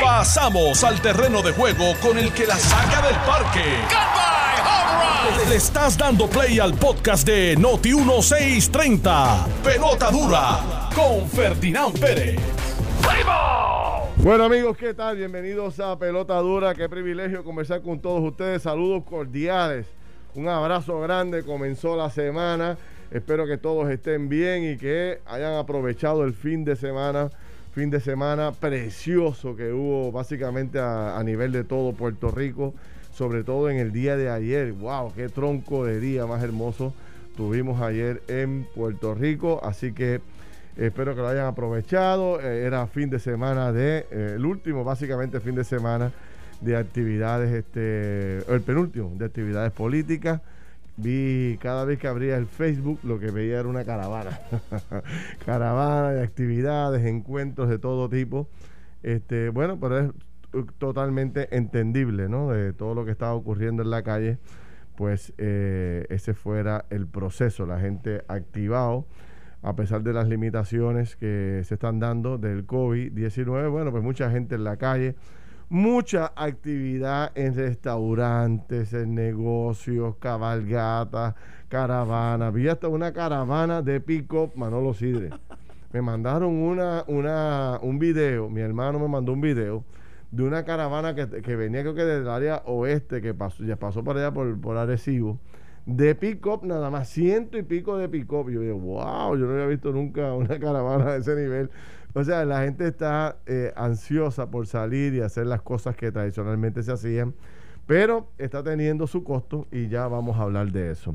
Pasamos al terreno de juego con el que la saca del parque. Le estás dando play al podcast de Noti 1630. Pelota dura con Ferdinand Pérez. Bueno amigos, ¿qué tal? Bienvenidos a Pelota Dura. Qué privilegio conversar con todos ustedes. Saludos cordiales. Un abrazo grande. Comenzó la semana. Espero que todos estén bien y que hayan aprovechado el fin de semana. Fin de semana precioso que hubo básicamente a, nivel de todo Puerto Rico. Sobre todo en el día de ayer. ¡Wow! ¡Qué tronco de día más hermoso! Tuvimos ayer en Puerto Rico. Así que Espero que lo hayan aprovechado. Eh, era fin de semana de, eh, el último básicamente fin de semana de actividades, este, el penúltimo de actividades políticas. Vi cada vez que abría el Facebook lo que veía era una caravana. caravana de actividades, encuentros de todo tipo. Este, bueno, pero es totalmente entendible, ¿no? De todo lo que estaba ocurriendo en la calle, pues eh, ese fuera el proceso, la gente activado a pesar de las limitaciones que se están dando del COVID-19. Bueno, pues mucha gente en la calle, mucha actividad en restaurantes, en negocios, cabalgatas, caravanas. Vi hasta una caravana de pick-up Manolo Sidre. Me mandaron una, una, un video, mi hermano me mandó un video de una caravana que, que venía creo que del área oeste, que pasó, ya pasó por allá por, por Arecibo de pick-up nada más, ciento y pico de pick-up. Yo digo, wow, yo no había visto nunca una caravana de ese nivel. O sea, la gente está eh, ansiosa por salir y hacer las cosas que tradicionalmente se hacían, pero está teniendo su costo y ya vamos a hablar de eso.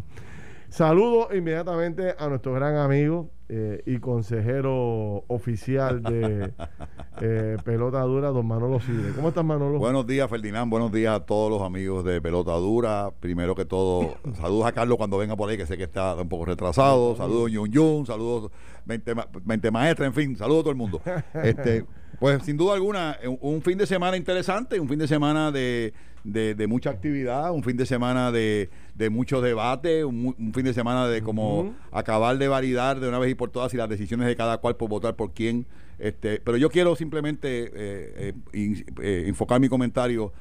Saludo inmediatamente a nuestro gran amigo eh, y consejero oficial de eh, Pelota Dura, don Manolo Sidre. ¿Cómo estás, Manolo? Buenos días, Ferdinand. Buenos días a todos los amigos de Pelota Dura. Primero que todo, saludos a Carlos cuando venga por ahí, que sé que está un poco retrasado. Saludos, Yun Yun. Saludos, 20, 20 maestras, en fin. Saludos a todo el mundo. Este, pues, sin duda alguna, un fin de semana interesante, un fin de semana de de, mucha actividad, un fin de semana de, de mucho debate, un, fin de semana de como acabar de validar de una vez y por todas y las decisiones de cada cual por votar por quién. Este, pero yo quiero simplemente eh, eh, eh, enfocar mi comentario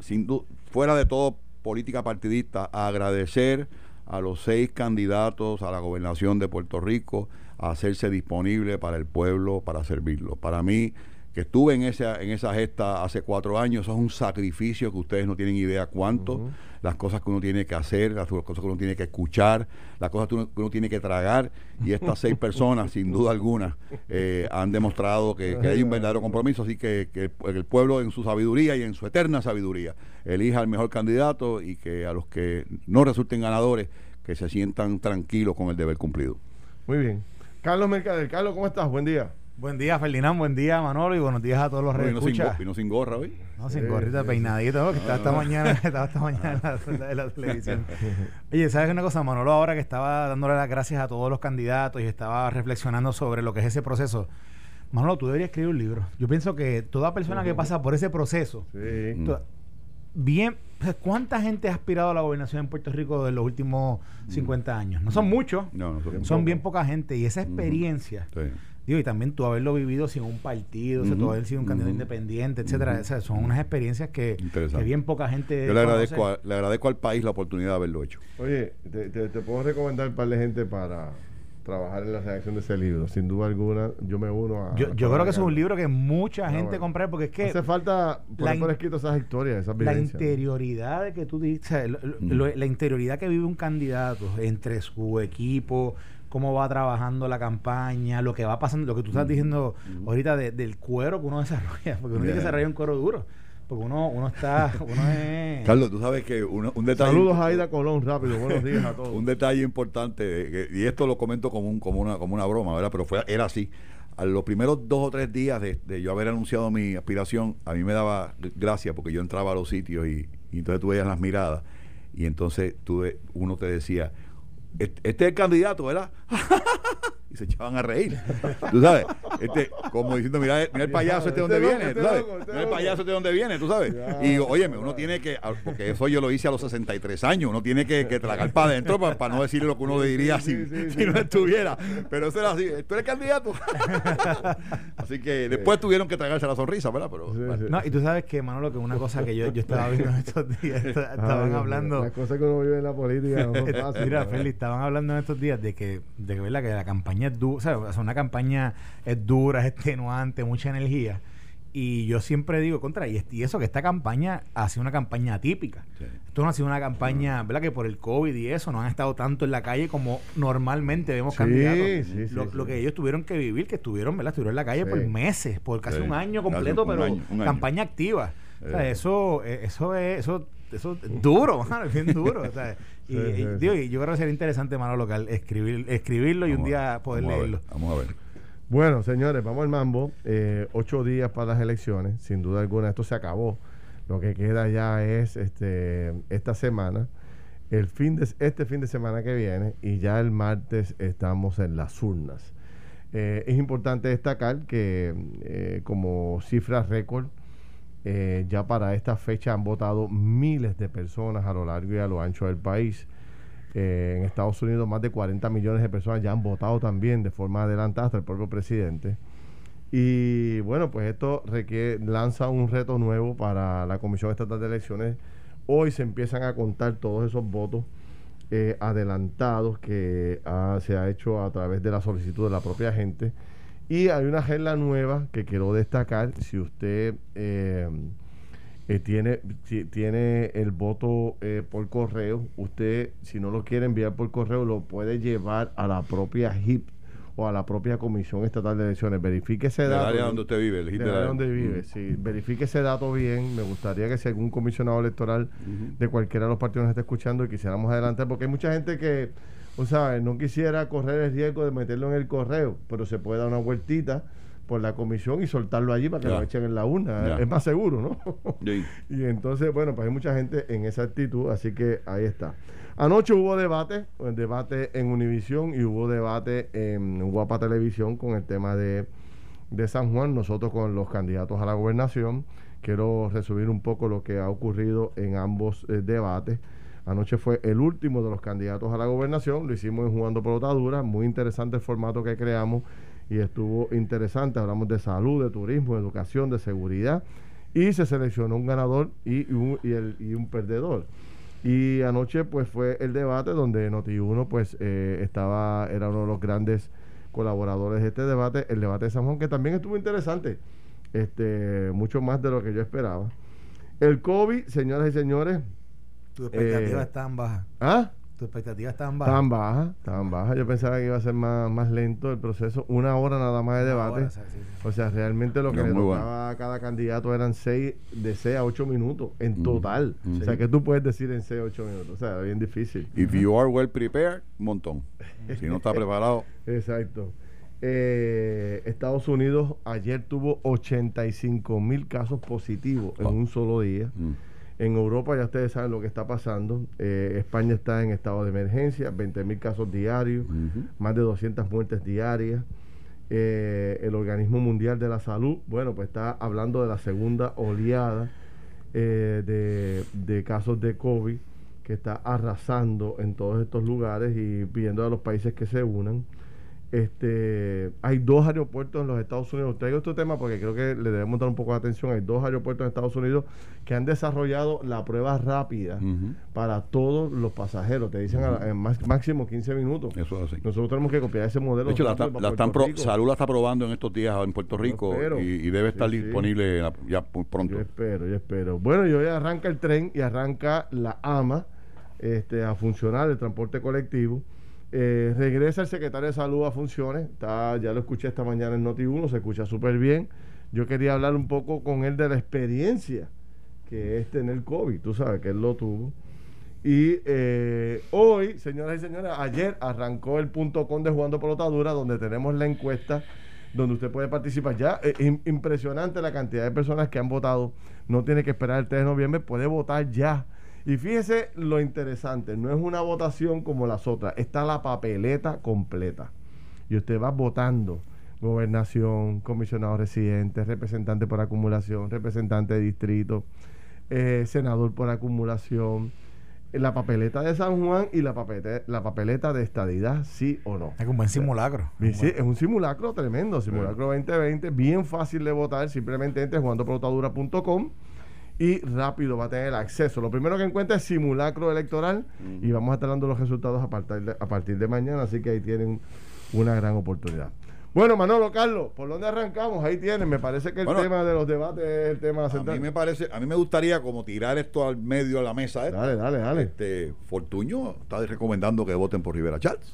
sin fuera de todo política partidista, a agradecer a los seis candidatos a la gobernación de Puerto Rico a hacerse disponible para el pueblo, para servirlo. Para mí, que estuve en esa, en esa gesta hace cuatro años, eso es un sacrificio que ustedes no tienen idea cuánto, las cosas que uno tiene que hacer, las cosas que uno tiene que escuchar, las cosas que uno, tiene que tragar, y estas seis personas, sin duda alguna, eh, han demostrado que, hay un verdadero compromiso, así que, que el pueblo en su sabiduría y en su eterna sabiduría elija al mejor candidato y que a los que no resulten ganadores, que se sientan tranquilos con el deber cumplido. Muy bien. Carlos Mercader, Carlos, ¿cómo estás? Buen día. Buen día, Ferdinand. Buen día, Manolo. Y buenos días a todos los redes. Vino, vino, sin gorra hoy. No, sin gorrita, peinadito, que estaba esta mañana, estaba esta mañana en la, televisión. Oye, ¿sabes una cosa? Manolo, ahora que estaba dándole las gracias a todos los candidatos y estaba reflexionando sobre lo que es ese proceso. Manolo, tú deberías escribir un libro. Yo pienso que toda persona que pasa por ese proceso, bien, ¿cuánta gente ha aspirado a la gobernación en Puerto Rico en los últimos 50 años? No son muchos, no, son, bien poca gente. Y esa experiencia Digo, y también tú haberlo vivido sin un partido, o sea, tú haber sido un candidato independiente, etcétera. o sea, son unas experiencias que, que, bien poca gente. Yo le agradezco, le agradezco al país la oportunidad de haberlo hecho. Oye, te, te, puedo recomendar un par de gente para trabajar en la redacción de ese libro. Sin duda alguna, yo me uno a. Yo, yo creo que es un libro que mucha gente compra porque es que. Hace falta poner por escrito esas historias, esas vivencias. La interioridad de que tú dices, la interioridad que vive un candidato entre su equipo, cómo va trabajando la campaña, lo que va pasando, lo que tú estás diciendo ahorita del cuero que uno desarrolla, porque uno tiene que desarrollar un cuero duro. Porque uno, uno está, uno es... Carlos, tú sabes que un detalle... Saludos a Aida Colón, rápido, buenos días a todos. un detalle importante, y esto lo comento como, un, como, una, como una broma, ¿verdad? Pero fue, era así. A los primeros dos o tres días de, yo haber anunciado mi aspiración, a mí me daba gracia porque yo entraba a los sitios y, y entonces tú veías las miradas y entonces tú, uno te decía, este, es el candidato, ¿verdad? y se echaban a reír. Tú sabes, este, como diciendo, mira, mira el payaso este donde viene, tú sabes, mira el payaso este donde viene, tú sabes. Y óyeme, uno tiene que, ah, porque eso yo lo hice a los 63 años, uno tiene que, que tragar para adentro para, no decirle lo que uno diría si, si no estuviera. Pero eso era así, tú eres candidato. así que después tuvieron que tragarse la sonrisa, ¿verdad? Pero, No, y tú sabes que, Manolo, que una cosa que yo, yo estaba viendo estos días, estaban hablando... Las cosas que uno vive en la política no son Mira, Félix, estaban hablando en estos días de que, de que, ¿verdad? que la campaña es dura, o sea, una campaña es dura, es extenuante, mucha energía. Y yo siempre digo, contra, y, eso que esta campaña ha sido una campaña típica. Esto no ha sido una campaña, ¿verdad? Que por el COVID y eso no han estado tanto en la calle como normalmente vemos candidatos. lo, que ellos tuvieron que vivir, que estuvieron, ¿verdad? Estuvieron en la calle por meses, por casi un año completo, pero campaña activa. O sea, eso, eh, eso es, eso, eso es duro, es bien duro. y, yo creo que sería interesante, mano local, escribir, escribirlo y un día poder leerlo. vamos a ver. Bueno, señores, vamos al mambo. Eh, ocho días para las elecciones, sin duda alguna. Esto se acabó. Lo que queda ya es este esta semana, el fin de este fin de semana que viene y ya el martes estamos en las urnas. Eh, es importante destacar que eh, como cifra récord ya para esta fecha han votado miles de personas a lo largo y a lo ancho del país. Eh, en Estados Unidos más de 40 millones de personas ya han votado también de forma adelantada hasta el propio presidente. Y bueno, pues esto lanza un reto nuevo para la Comisión Estatal de Elecciones. Hoy se empiezan a contar todos esos votos eh, adelantados que se ha hecho a través de la solicitud de la propia gente. Y hay una regla nueva que quiero destacar. Si usted eh, eh, tiene, tiene el voto eh, por correo. Usted, si no lo quiere enviar por correo, lo puede llevar a la propia HIP o a la propia Comisión Estatal de Elecciones. Verifique ese dato. área donde usted vive, el área donde vive, sí. Verifique ese dato bien. Me gustaría que si algún comisionado electoral de cualquiera de los partidos nos esté escuchando y quisiéramos adelantar, porque hay mucha gente que, o sea, no quisiera correr el riesgo de meterlo en el correo, pero se puede dar una vueltita por la comisión y soltarlo allí para que lo echen en la urna. Es más seguro, ¿no? y entonces, bueno, pues hay mucha gente en esa actitud, así que ahí está. Anoche hubo debate, debate en Univisión y hubo debate en Guapa Televisión con el tema de, San Juan, nosotros con los candidatos a la gobernación. Quiero resumir un poco lo que ha ocurrido en ambos eh, debates. Anoche fue el último de los candidatos a la gobernación, lo hicimos en Jugando Pelotadura, muy interesante el formato que creamos y estuvo interesante. Hablamos de salud, de turismo, de educación, de seguridad y se seleccionó un ganador y un, perdedor. Y anoche pues fue el debate donde Noti1 pues eh, estaba, era uno de los grandes colaboradores de este debate, el debate de San Juan, que también estuvo interesante, este, mucho más de lo que yo esperaba. El COVID, señoras y señores. Tus expectativas eh, están bajas. ¿Ah? expectativas estaban bajas? Estaban bajas, estaban bajas. Yo pensaba que iba a ser más, más lento el proceso. Una hora nada más de debate. O sea, realmente lo que le tocaba a cada candidato eran seis, de 6 a 8 minutos en total. O sea, ¿qué tú puedes decir en 6 a 8 minutos? O sea, bien difícil. If you are well prepared, un montón. si no está preparado. Exacto. Eh, Estados Unidos ayer tuvo 85 mil casos positivos en un solo día. Mm. En Europa ya ustedes saben lo que está pasando. Eh, España está en estado de emergencia, 20 mil casos diarios, más de 200 muertes diarias. Eh, el Organismo Mundial de la Salud, bueno, pues está hablando de la segunda oleada eh, de, de casos de COVID que está arrasando en todos estos lugares y pidiendo a los países que se unan. Este, hay dos aeropuertos en los Estados Unidos. Traigo este tema porque creo que le debemos dar un poco de atención. Hay dos aeropuertos en Estados Unidos que han desarrollado la prueba rápida para todos los pasajeros. Te dicen en máximo 15 minutos. Eso es así. Nosotros tenemos que copiar ese modelo. De hecho, la, Salud la está probando en estos días en Puerto Rico y, debe estar disponible ya pronto. Yo espero, yo espero. Bueno, y hoy arranca el tren y arranca la AMA este, a funcionar, el transporte colectivo. Eh, regresa el secretario de salud a funciones, está, ya lo escuché esta mañana en Noti1, se escucha súper bien. Yo quería hablar un poco con él de la experiencia que es tener COVID, tú sabes que él lo tuvo. Y eh, hoy, señoras y señores, ayer arrancó el punto con de Jugando Pelotadura, donde tenemos la encuesta donde usted puede participar. Ya eh, impresionante la cantidad de personas que han votado. No tiene que esperar el 3 de noviembre, puede votar ya y fíjese lo interesante, no es una votación como las otras, está la papeleta completa. y usted va votando gobernación, comisionado residente, representante por acumulación, representante de distrito, eh, senador por acumulación, la papeleta de San Juan y la papeleta, la papeleta de estadidad, sí o no. Es un buen simulacro. Sí, es un simulacro tremendo, simulacro 2020, bien fácil de votar, simplemente entre jugandopelotadura.com y rápido va a tener acceso. Lo primero que encuentra es simulacro electoral y vamos a estar dando los resultados a partir, de, a partir de mañana, así que ahí tienen una gran oportunidad. Bueno, Manolo, Carlos, ¿por dónde arrancamos? Ahí tienen. Me parece que el tema de los debates es el tema central. A mí me parece, a mí me gustaría como tirar esto al medio de la mesa. Dale, dale, dale. Este, Fortuño está recomendando que voten por Rivera Chats.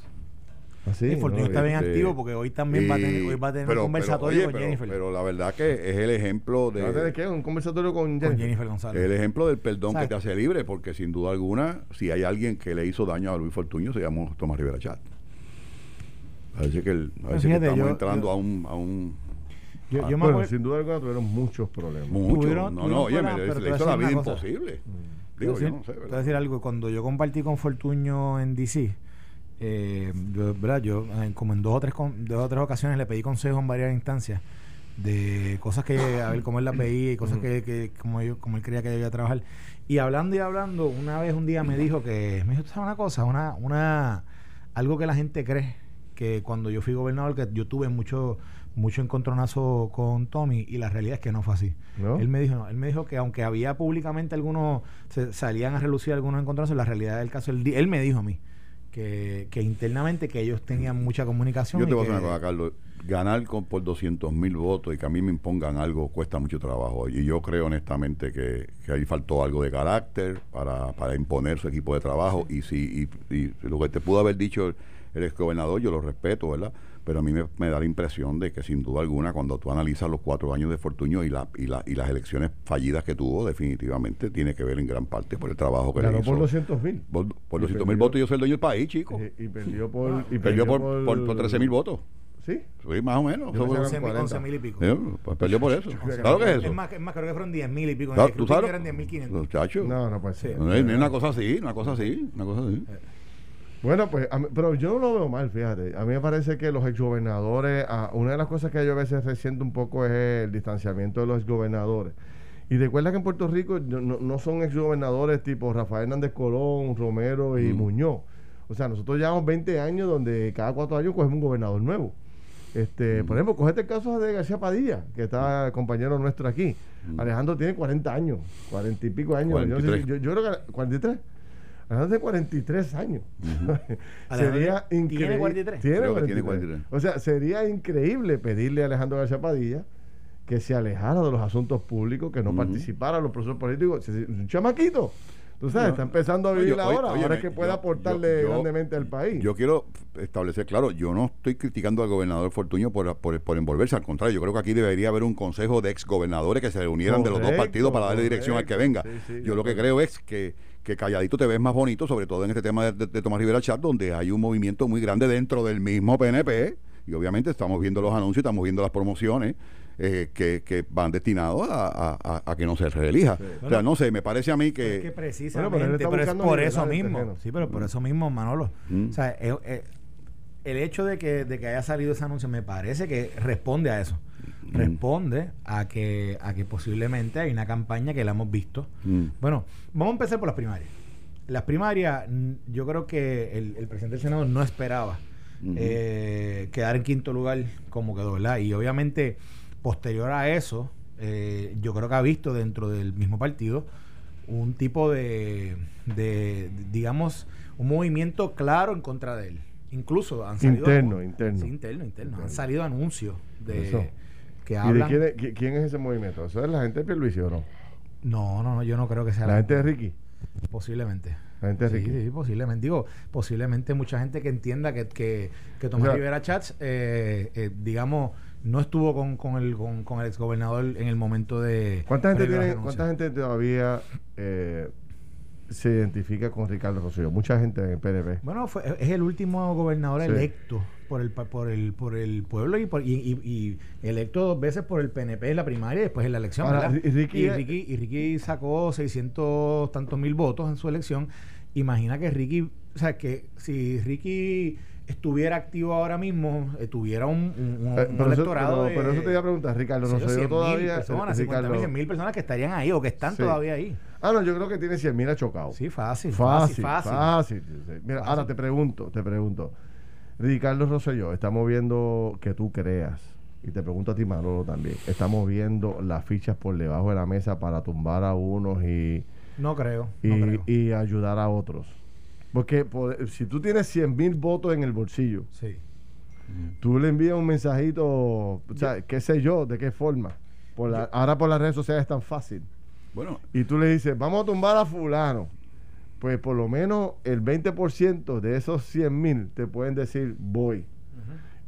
¿Ah, Fortuño está bien este, activo porque hoy también va a tener, hoy va a tener un conversatorio con Jennifer. Pero la verdad que es el ejemplo de. ¿De qué? ¿Un conversatorio con Jennifer? Con Jennifer González. El ejemplo del perdón que te hace libre, porque sin duda alguna, si hay alguien que le hizo daño a Luis Fortuño, se llama Tomás Rivera Chat. Parece que, el, parece que estamos entrando a un. A un yo, yo bueno, sin duda alguna tuvieron muchos problemas. Muchos. No, no, oye, me, le hizo la vida imposible. Mm. Digo, yo no sé. Te voy a decir algo. Cuando yo compartí con Fortuño en DC, eh, yo, ¿verdad? yo eh, como en dos o, tres, dos o tres ocasiones le pedí consejos en varias instancias de cosas que a ver cómo él las veía y cosas que, que como, yo, como él creía que debía trabajar. Y hablando y hablando, una vez un día me dijo que, me dijo, ¿tú sabes una cosa? Una, una, algo que la gente cree que cuando yo fui gobernador, que yo tuve mucho mucho encontronazo con Tommy y la realidad es que no fue así. Él me dijo, él me dijo que aunque había públicamente algunos se, salían a relucir algunos encontronazos, la realidad del caso él, él me dijo a mí que, que, internamente que ellos tenían mucha comunicación. Yo te voy a decir una cosa, Carlos. Ganar con, por 200 mil votos y que a mí me impongan algo cuesta mucho trabajo. Y yo creo honestamente que, que ahí faltó algo de carácter para, para imponer su equipo de trabajo. Y si y, y lo que te pudo haber dicho el gobernador, yo lo respeto, ¿verdad? Pero a mí me, da la impresión de que sin duda alguna, cuando tú analizas los cuatro años de Fortuño y, la, y, la, y las elecciones fallidas que tuvo, definitivamente tiene que ver en gran parte por el trabajo que le hizo. por 200 mil. Por, 200 mil votos yo soy el dueño del país, chico. Y, perdió por... y perdió, por, por, 13 mil votos. ¿Sí? Sí, más o menos. 11 mil y pico. pues perdió por eso. claro que es eso. Es más, es más, creo que fueron 10 mil y pico. Claro, ¿Tú sabes? eran 10 mil 500. Muchachos. No, no puede ser. No, es una cosa así, una cosa así, una cosa así. Eh. Bueno, pues, pero yo no lo veo mal, fíjate. A mí me parece que los exgobernadores, ah, una de las cosas que yo a veces resiento un poco es el distanciamiento de los exgobernadores. Y recuerda que en Puerto Rico no, no son exgobernadores tipo Rafael Hernández Colón, Romero y mm. Muñoz. O sea, nosotros llevamos 20 años donde cada cuatro años cogemos un gobernador nuevo. Este, mm. Por ejemplo, cogete el caso de García Padilla, que está compañero nuestro aquí. Mm. Alejandro tiene 40 años, 40 y pico años. Yo, yo, creo que 43 de 43 años. sería increíble. ¿Tiene 43? Tiene 43. O sea, sería increíble pedirle a Alejandro García Padilla que se alejara de los asuntos públicos, que no participara en los procesos políticos. Un chamaquito. Tú sabes, está empezando a vivir ahora, ahora es que puede aportarle grandemente al país. Yo quiero establecer, claro, yo no estoy criticando al gobernador Fortuño por, por, envolverse, al contrario, yo creo que aquí debería haber un consejo de exgobernadores que se reunieran de los dos partidos para darle dirección al que venga. yo lo que creo es que que calladito te ves más bonito, sobre todo en este tema de, Tomás Rivera Chat, donde hay un movimiento muy grande dentro del mismo PNP, y obviamente estamos viendo los anuncios, estamos viendo las promociones. Eh, que, van destinados a, que no se reelija. o sea, no sé, me parece a mí que... Es que precisamente, pero, es por eso mismo. Sí, pero por mm. eso mismo, Manolo. Mm. O sea, eh, eh, el hecho de que, de que haya salido ese anuncio me parece que responde a eso responde a que, a que posiblemente hay una campaña que la hemos visto. Mm. Bueno, vamos a empezar por las primarias. Las primarias, yo creo que el, presidente del Senado no esperaba eh, quedar en quinto lugar como quedó, ¿verdad? Y obviamente, posterior a eso, eh, yo creo que ha visto dentro del mismo partido un tipo de, de, digamos, un movimiento claro en contra de él. Incluso han salido... Interno, interno. interno, interno. Han salido anuncios de ¿Y de quién, es, ese movimiento? ¿Eso es la gente de Pierluisi o no? No, no, no, yo no creo que sea la, gente de Ricky. Posiblemente. La gente de Ricky. Sí, posiblemente. Digo, posiblemente mucha gente que entienda que, que, que Tomás Rivera Chats, eh, eh, digamos, no estuvo con, con el con, con el exgobernador en el momento de. ¿Cuánta gente tiene, cuánta gente todavía eh, se identifica con Ricardo Rosselló? Mucha gente en el PNP. Bueno, fue, es el último gobernador electo por el por el por el pueblo y, por, y, electo dos veces por el PNP en la primaria y después en la elección y, Ricky, y, Ricky, sacó 600 tantos mil votos en su elección imagina que Ricky o sea que si Ricky estuviera activo ahora mismo, eh, tuviera un, un, pero, eso, electorado. pero- pero eso te iba a preguntar, Ricardo qué sé yo, Rosselló 100.000 todavía. personas, eh, 50.000, Ricardo- 100.000 personas que estarían ahí o que están Sí. todavía ahí. Ah, no, yo creo que tiene 100 mil achocado. Sí, fácil, Fácil, fácil, fácil. fácil. sí. Mira, ahora te pregunto, te pregunto. Ricardo Rosselló, estamos viendo que tú creas, y te pregunto a ti, Manolo, también. Estamos viendo las fichas por debajo de la mesa para tumbar a unos y, No creo, y, no creo. y ayudar a otros. Porque por- si tú tienes 100 mil votos en el bolsillo, Sí. tú le envías un mensajito, o sea, qué sé yo, de qué forma. Por la- ahora por las redes sociales es tan fácil. Bueno, y tú le dices, vamos a tumbar a fulano, pues por lo menos el 20% de esos 100 mil te pueden decir, voy.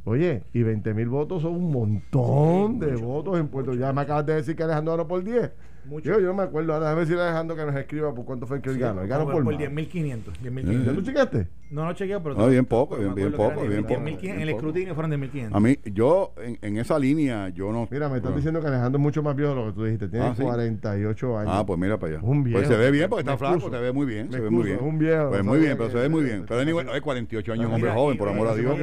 Oye, y 20 mil votos son un montón de votos en Puerto Ya me acabas de decir que Alejandro ganó por 10. Mucho. Yo, yo no me acuerdo. Ahora déjame decirle a Alejandro que nos escriba por cuánto fue que él Sí, ganó. Él ganó por, por, por más. 10.500. 10.500. Mm. ¿Ya tú chequeaste? No lo chequeo, pero. No, bien poco, bien- bien poco, bien 10.500. poco, En bien el escrutinio fueron 10.500. a mí, yo en, en esa línea, yo no. Mira, me estás no. diciendo que Alejandro es mucho más viejo de lo que tú dijiste. Tiene Ah, ¿sí? 48 años. Ah, pues mira para allá. Un viejo. Pues se ve bien porque Me está flaco, se ve muy bien. Se ve muy bien. es un viejo, Pues no muy bien, pero se ve muy bien. que- Pero anyway, hay 48 años, un hombre joven, por amor a Dios.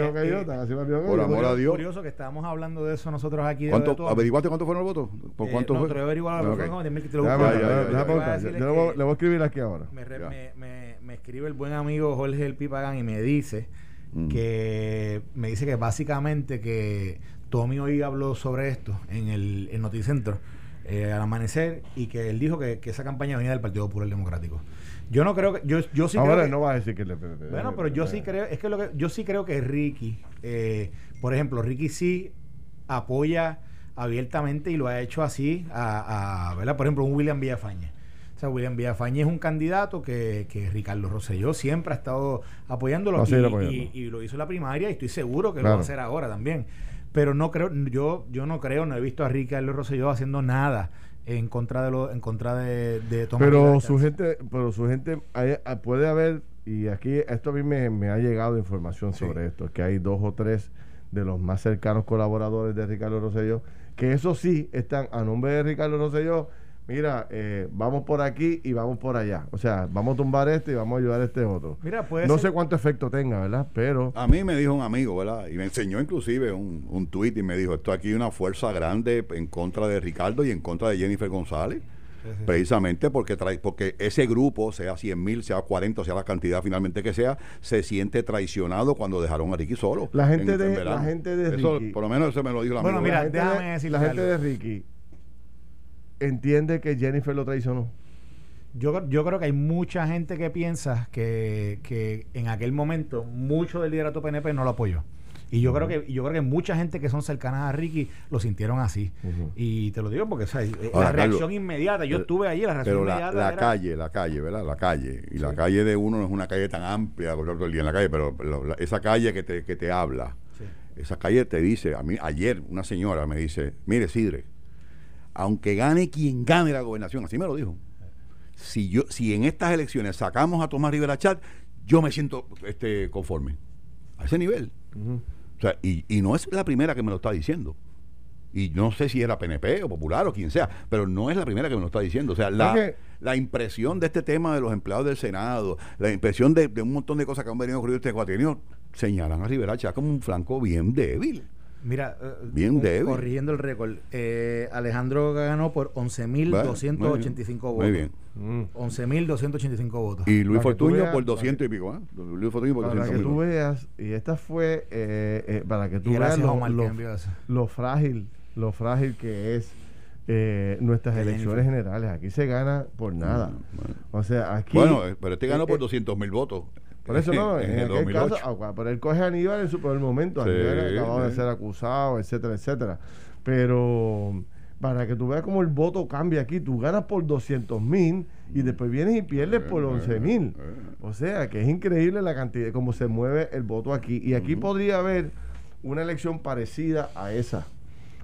Por amor a Dios. curioso que estábamos hablando de eso nosotros aquí. de- ¿Cuánto, de. ¿Averiguaste cuánto fueron los votos? ¿Por Eh, cuánto no, fue? te lo voy a averiguar ahora, Ah, pero ok. fueron 10.000 que te lo Déjame busco. Ya, ver, ya, déjame ya, ya. preguntar. decirle Yo le voy- que- le voy a escribir aquí ahora. Me. Me, escribe el buen amigo Jorge El Pipagán y me dice Mm. que me dice que básicamente que Tommy hoy habló sobre esto en el en Noticentro eh, al amanecer y que él dijo que, que esa campaña venía del Partido Popular Democrático. Yo no creo que yo, yo sí Ahora creo que, no va a decir que le. bueno, pero yo sí creo, es que, lo que yo sí creo que Ricky, eh, por ejemplo, Ricky sí apoya abiertamente y lo ha hecho así a, a ¿verdad? Por ejemplo, un William Villafañe. O sea, William Villafañe es un candidato que, que Ricardo Rosselló siempre ha estado apoyándolo Va a y, apoyando. y- y lo hizo en la primaria y estoy seguro que lo va a hacer ahora también. Pero no creo, yo, yo no creo, no he visto a Ricardo Rosselló haciendo nada en contra de lo, en contra de, de Tomás Pero su gente, pero su gente, hay- ah, puede haber, y aquí esto a mí me, me ha llegado información Sí. sobre esto, que hay dos o tres de los más cercanos colaboradores de Ricardo Rosselló, que eso sí están a nombre de Ricardo Rosselló, mira, eh, vamos por aquí y vamos por allá. O sea, vamos a tumbar este y vamos a ayudar a este otro. Mira, puede no ser- sé cuánto efecto tenga, ¿verdad? Pero... A mí me dijo un amigo, ¿verdad? Y me enseñó inclusive un, un tuit y me dijo, esto aquí hay una fuerza grande en contra de Ricardo y en contra de Jennifer González. Sí, sí. Precisamente porque trae, porque ese grupo, sea 100 mil, sea 40, sea la cantidad finalmente que sea, se siente traicionado cuando dejaron a Ricky solo. La gente en- de- en la gente de Eso, Ricky- Por lo menos eso me lo dijo el Bueno, amigo. mira, la déjame de, decirle la gente algo. de Ricky entiende que Jennifer lo traicionó. Yo, yo creo que hay mucha gente que piensa que, que en aquel momento mucho del liderato PNP no lo apoyó. Y yo creo que y yo creo que mucha gente que son cercanas a Ricky lo sintieron así. Y te lo digo porque o sea, eh, Ahora, la reacción Carlos, inmediata, yo pero- estuve allí, la reacción Pero la, inmediata la era- calle, la calle, ¿verdad? La calle. Y la calle de uno no es una calle tan amplia, por todo el día en la calle, pero la- esa calle que te, que te habla, Sí. esa calle te dice, a mí ayer una señora me dice, mire Sidre, aunque gane quien gane la gobernación, así me lo dijo, si yo, si en estas elecciones sacamos a Tomás Rivera Chat, yo me siento este conforme. A ese nivel. O sea, y, y no es la primera que me lo está diciendo. Y no sé si era PNP o Popular o quien sea, pero no es la primera que me lo está diciendo. O sea, la, la impresión de este tema de los empleados del Senado, la impresión de, de un montón de cosas que han venido ocurriendo este cuatrienio, señalan a Rivera Chá como un flanco bien débil. Mira, eh, Bien un- débil. corrigiendo el récord, eh, Alejandro ganó por 11.285 votos. Muy bien. Mm. 11.285 votos. Y Luis Fortuño por para 200 y pico. ¿eh? Luis Fortuño por Para 200 que tú votos. veas, y esta fue, eh, eh, para que tú gracias, veas lo, Omar, frágil, lo frágil que es eh, nuestras elecciones generales. Aquí se gana por nada. Bueno. O sea, aquí... Bueno, eh, pero este ganó eh, por eh, 200 mil votos. Por eso no, en, en, el aquel 2008. caso, ah, pero él coge a Aníbal en su peor momento. Sí, Aníbal acababa de ser acusado, etcétera, etcétera. Pero para que tú veas cómo el voto cambia aquí, tú ganas por 200 mil y después vienes y pierdes por 11 mil. O sea, que es increíble la cantidad, cómo se mueve el voto aquí. Y aquí podría haber una elección parecida a esa,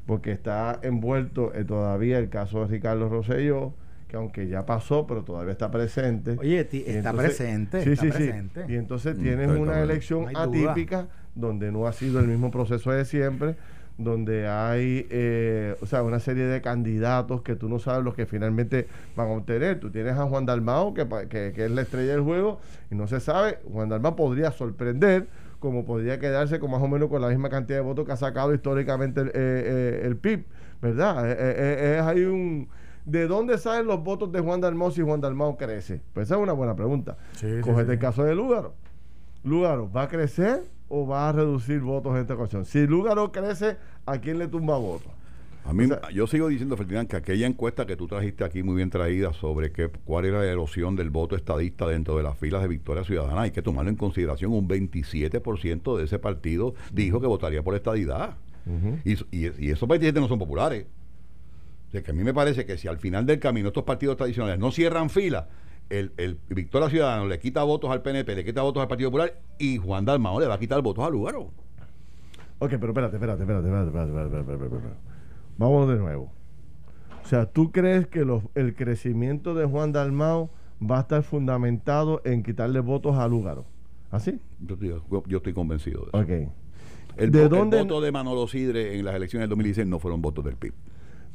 porque está envuelto eh, todavía el caso de Ricardo Rosselló, que aunque ya pasó, pero todavía está presente. Oye, está entonces- presente, Sí, está sí, sí. presente. Y entonces Mm, tienes una elección No hay duda. atípica donde no ha sido el mismo proceso de siempre, donde hay, eh, o sea, una serie de candidatos que tú no sabes los que finalmente van a obtener. Tú tienes a Juan Dalmao, que, pa- que, que es la estrella del juego, y no se sabe. Juan Dalmao podría sorprender, como podría quedarse con más o menos con la misma cantidad de votos que ha sacado históricamente el, eh, PIB, ¿verdad? es hay un... ¿De dónde salen los votos de Juan Dalmau si Juan Dalmau crece? Pues esa es una buena pregunta. Sí, el caso de Lúgaro. Lúgaro, ¿va a crecer o va a reducir votos en esta ocasión? Si Lúgaro crece, ¿a quién le tumba votos? A mí, yo sigo diciendo, Ferdinand, que aquella encuesta que tú trajiste aquí muy bien traída sobre que, cuál era la erosión del voto estadista dentro de las filas de Victoria Ciudadana, hay que tomarlo en consideración. Un 27% de ese partido dijo que votaría por estadidad. y, y, esos 27 no son populares. O que a mí me parece que si al final del camino estos partidos tradicionales no cierran filas, el, el Victoria Ciudadana le quita votos al PNP, le quita votos al Partido Popular y Juan Dalmao le va a quitar votos al lugar. Ok, pero espérate, espérate, espérate, espérate, espérate, espérate, espérate, Vamos de nuevo. O sea, ¿tú crees que el crecimiento de Juan Dalmao va a estar fundamentado en quitarle votos a Lugaro? ¿Así? Yo, estoy convencido de eso. Ok. El, ¿De dónde? el voto de Manolo Sidre en las elecciones del 2016 no fueron votos del PIB.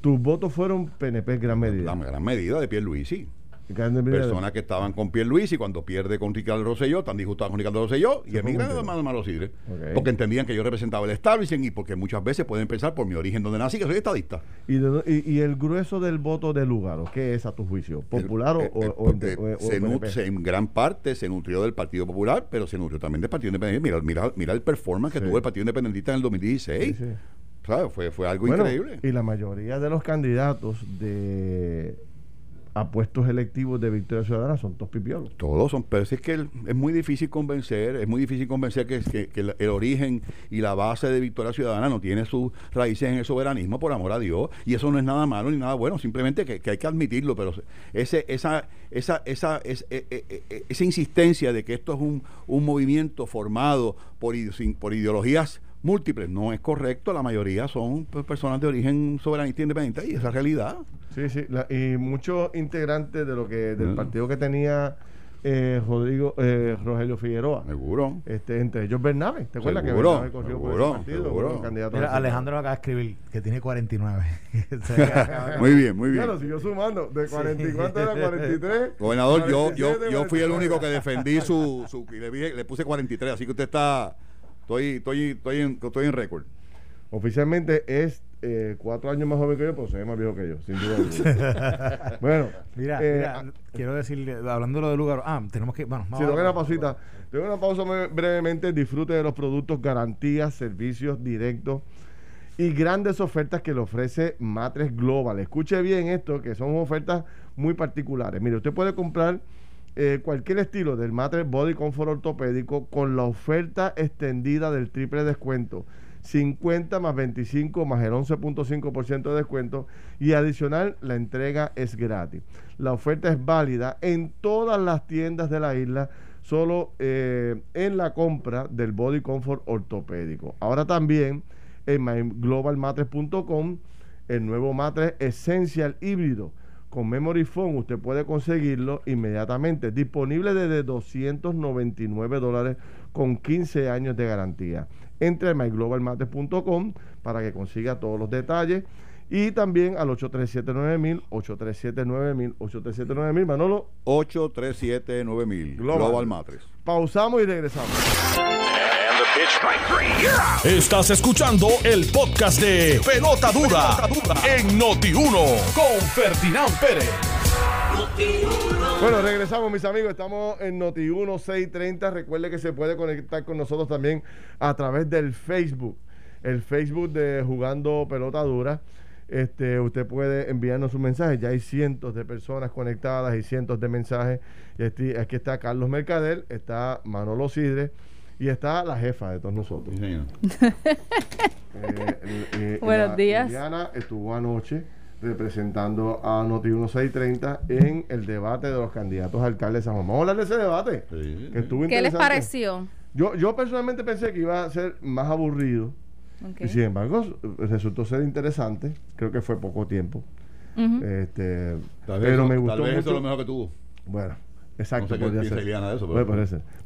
Tus votos fueron PNP en gran medida. La gran medida de Pierluisi. Personas que estaban con Pierluisi cuando pierde con Ricardo Rosselló, están disgustados con Ricardo Rosselló y emigran de Malos Malos Sidre. Porque entendían que yo representaba el establishment y porque muchas veces pueden pensar por mi origen donde nací que soy estadista. ¿Y, y, el grueso del voto de Lugaro, qué es a tu juicio? ¿Popular o, se, En gran parte se nutrió del Partido Popular, pero se nutrió también del Partido Independiente. Mira, mira, mira el performance que tuvo el Partido Independentista en el 2016. Fue, fue algo increíble. Y la mayoría de los candidatos de a puestos electivos de Victoria Ciudadana son todos pipiolos. Todos son, pero es que es muy difícil convencer, es muy difícil convencer que, que, el, origen y la base de Victoria Ciudadana no tiene sus raíces en el soberanismo, por amor a Dios, y eso no es nada malo ni nada bueno, simplemente que, hay que admitirlo, pero ese, esa, esa, esa, es, e, e, e, esa insistencia de que esto es un, un movimiento formado por, por ideologías múltiples. No es correcto, la mayoría son pues, personas de origen soberanista independiente y esa realidad. Sí, sí, y muchos integrantes de lo que del partido que tenía eh, Rodrigo eh, Rogelio Figueroa. Seguro. Este, entre ellos Bernabe. ¿Te acuerdas que Bernabe corrió por ese partido? Seguro. Candidato Mira, Alejandro acaba de escribir que tiene 49. muy bien, muy bien. Claro, siguió sumando. De 44 a 43. Gobernador, yo, yo, yo fui el único que defendí su. su y le, le puse 43, así que usted está Estoy, estoy, estoy en, estoy en récord. Oficialmente es eh, cuatro años más joven que yo, pero se ve más viejo que yo, sin duda. bueno, mira, eh, mira ah, quiero decirle, hablando de lo del lugar, ah, tenemos que, bueno, si una pausita, tengo una pausa brevemente, disfrute de los productos, garantías, servicios directos y grandes ofertas que le ofrece Matres Global. Escuche bien esto, que son ofertas muy particulares. Mire, usted puede comprar eh, cualquier estilo del Matres Body Comfort ortopédico con la oferta extendida del triple descuento. 50 más 25 más el 11.5% de descuento y adicional la entrega es gratis. La oferta es válida en todas las tiendas de la isla, solo eh, en la compra del Body Comfort ortopédico. Ahora también en globalmatres.com el nuevo matres Essential híbrido con Memory Phone usted puede conseguirlo inmediatamente. Disponible desde 299 dólares con 15 años de garantía. Entre a myglobalmates.com para que consiga todos los detalles. Y también al 837-9000, 837-9000, 837-9000, Manolo. 837-9000, Global, Global Matres. Pausamos y regresamos. Estás escuchando el podcast de Pelota Dura, en Noti1 con Ferdinand Pérez. Bueno, regresamos mis amigos, estamos en Noti1 630. Recuerde que se puede conectar con nosotros también a través del Facebook, el Facebook de Jugando Pelota Dura. Este, usted puede enviarnos un mensaje. Ya hay cientos de personas conectadas y cientos de mensajes. Y aquí está Carlos Mercader, está Manolo Sidre y está la jefa de todos nosotros. Eh, Buenos días. Diana estuvo anoche representando a Noti 1630 en el debate de los candidatos a alcaldes de San Juan. Vamos a hablar de ese debate. ¿Qué les pareció? Yo, yo personalmente pensé que iba a ser más aburrido. Y sin embargo, resultó ser interesante. Creo que fue poco tiempo. este, pero me gustó. Tal vez eso es lo mejor que tuvo. Bueno, Exacto, no sé ser. De eso,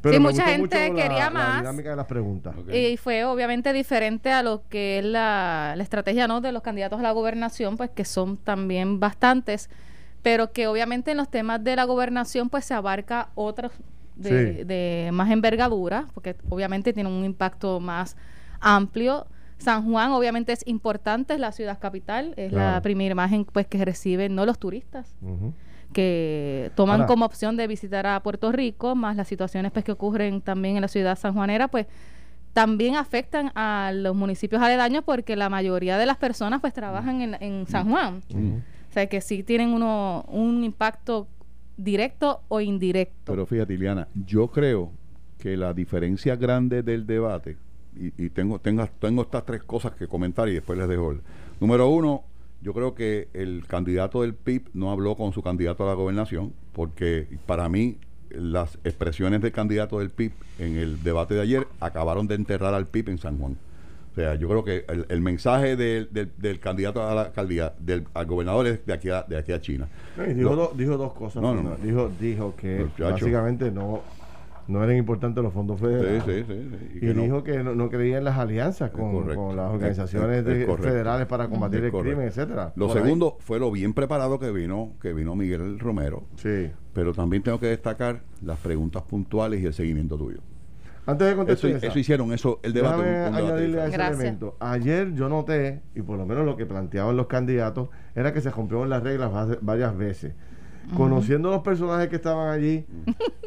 pero, sí, mucha gente quería más. La dinámica de las preguntas. Y fue obviamente diferente a lo que es la, la estrategia ¿no? de los candidatos a la gobernación, pues que son también bastantes, pero que obviamente en los temas de la gobernación pues se abarca otros de, de más envergadura, porque obviamente tiene un impacto más amplio. San Juan obviamente es importante, es la ciudad capital, es la primera imagen pues que reciben no los turistas, Ujú. Que toman Ahora- como opción de visitar a Puerto Rico, más las situaciones pues que ocurren también en la ciudad sanjuanera, pues también afectan a los municipios aledaños porque la mayoría de las personas pues trabajan en, en San Juan. Ujú. O sea que sí tienen uno un impacto directo o indirecto. Pero fíjate, Iliana, yo creo que la diferencia grande del debate, y, y tengo, tengo, tengo estas tres cosas que comentar y después les dejo. Número uno, yo creo que el candidato del PIB no habló con su candidato a la gobernación, porque para mí las expresiones del candidato del PIB en el debate de ayer acabaron de enterrar al PIB en San Juan. O sea, yo creo que el, el mensaje del, del- del candidato a la alcaldía, del al gobernador es de aquí a, de aquí a China. No, dijo, Lo- do- dijo dos cosas. No, no. Dijo, dijo que Muchacho. básicamente no, no eran importantes los fondos federales. sí, sí, sí. Y, que no. dijo que no, no creía en las alianzas con, las Es- organizaciones es- es federales para combatir Es el correcto. crimen, etcétera. Lo Por ahí. segundo fue lo bien preparado que vino, que vino Miguel Romero, Sí. pero también tengo que destacar las preguntas puntuales y el seguimiento tuyo. Antes de contestar eso hicieron eso, el debate. déjame un- un debate añadirle a ese elemento. Ayer yo noté, y por lo menos lo que planteaban los candidatos, era que se rompieron las reglas va- varias veces. Conociendo los personajes que estaban allí,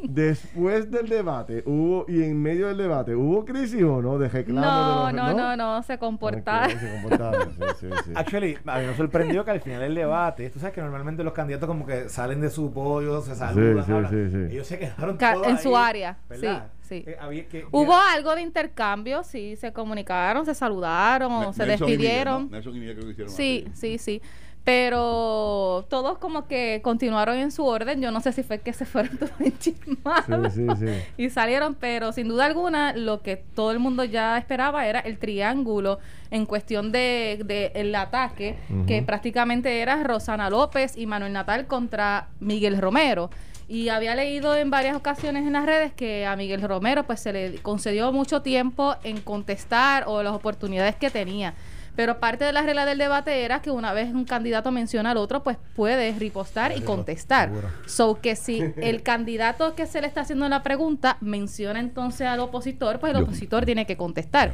después del debate, hubo, y en medio del debate, ¿hubo crisis o no? De reclamo no, de los, no, no, no, se comportaron. Se comportaron, sí, sí, sí. Actually, a mí me sorprendió que al final del debate, tú sabes que normalmente los candidatos como que salen de su pollo, se saludan, sí, hablan. sí, sí. ellos se quedaron Ca- todos en su área, ¿verdad? sí, sí. Que había que- Hubo algo de intercambio, sí, se comunicaron, se saludaron, se Nelson y Miguel, despidieron. ¿no? Nelson y Miguel creo que hicieron Sí, sí, sí. Pero todos como que continuaron en su orden. Yo no sé si fue que se fueron todos enchismados Sí, sí, sí. y salieron, pero sin duda alguna lo que todo el mundo ya esperaba era el triángulo en cuestión de, de el ataque, que prácticamente era Rosana López y Manuel Natal contra Miguel Romero. Y había leído en varias ocasiones en las redes que a Miguel Romero pues se le concedió mucho tiempo en contestar o las oportunidades que tenía. Pero parte de la regla del debate era que una vez un candidato menciona al otro, pues puede ripostar y contestar. So que si el candidato que se le está haciendo la pregunta menciona entonces al opositor, pues el Yo- opositor tiene que contestar.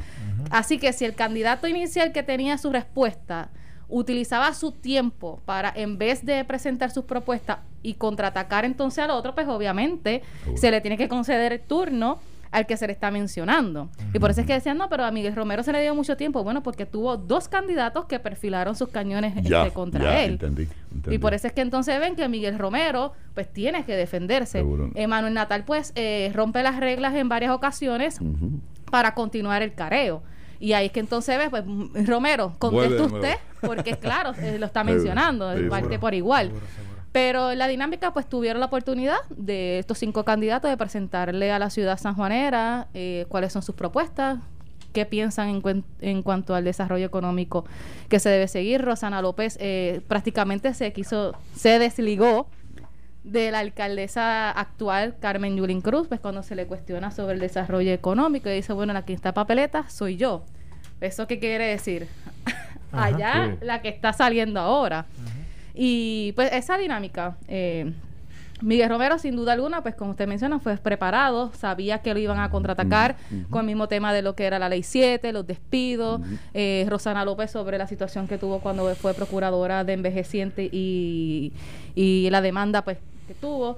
Así que si el candidato inicial que tenía su respuesta utilizaba su tiempo para, en vez de presentar sus propuestas y contraatacar entonces al otro, pues obviamente se le tiene que conceder el turno al que se le está mencionando. Y por eso es que decían, no, pero a Miguel Romero se le dio mucho tiempo. Bueno, porque tuvo dos candidatos que perfilaron sus cañones Ya, este, contra ya, él. entendí, entendí. Y por eso es que entonces ven que Miguel Romero pues tiene que defenderse. Emanuel Natal pues eh, rompe las reglas en varias ocasiones para continuar el careo. Y ahí es que entonces ves, pues Romero, nuevo. usted, porque claro, eh, lo está mencionando, sí, parte seguro. por igual. Seguro, seguro. Pero en la dinámica, pues tuvieron la oportunidad de estos cinco candidatos de presentarle a la ciudad sanjuanera eh, cuáles son sus propuestas, qué piensan en, cuen- en cuanto al desarrollo económico que se debe seguir. Rosana López eh, prácticamente se quiso, se desligó de la alcaldesa actual, Carmen Yulín Cruz, pues cuando se le cuestiona sobre el desarrollo económico, y dice, bueno, la que está papeleta soy yo. ¿Eso qué quiere decir? Ajá, Allá, sí. la que está saliendo ahora. Y pues esa dinámica, eh, Miguel Romero, sin duda alguna, pues como usted menciona, fue preparado, sabía que lo iban a contraatacar con el mismo tema de lo que era la ley 7, los despidos, eh, Rosana López sobre la situación que tuvo cuando fue procuradora de envejeciente y, y la demanda pues que tuvo.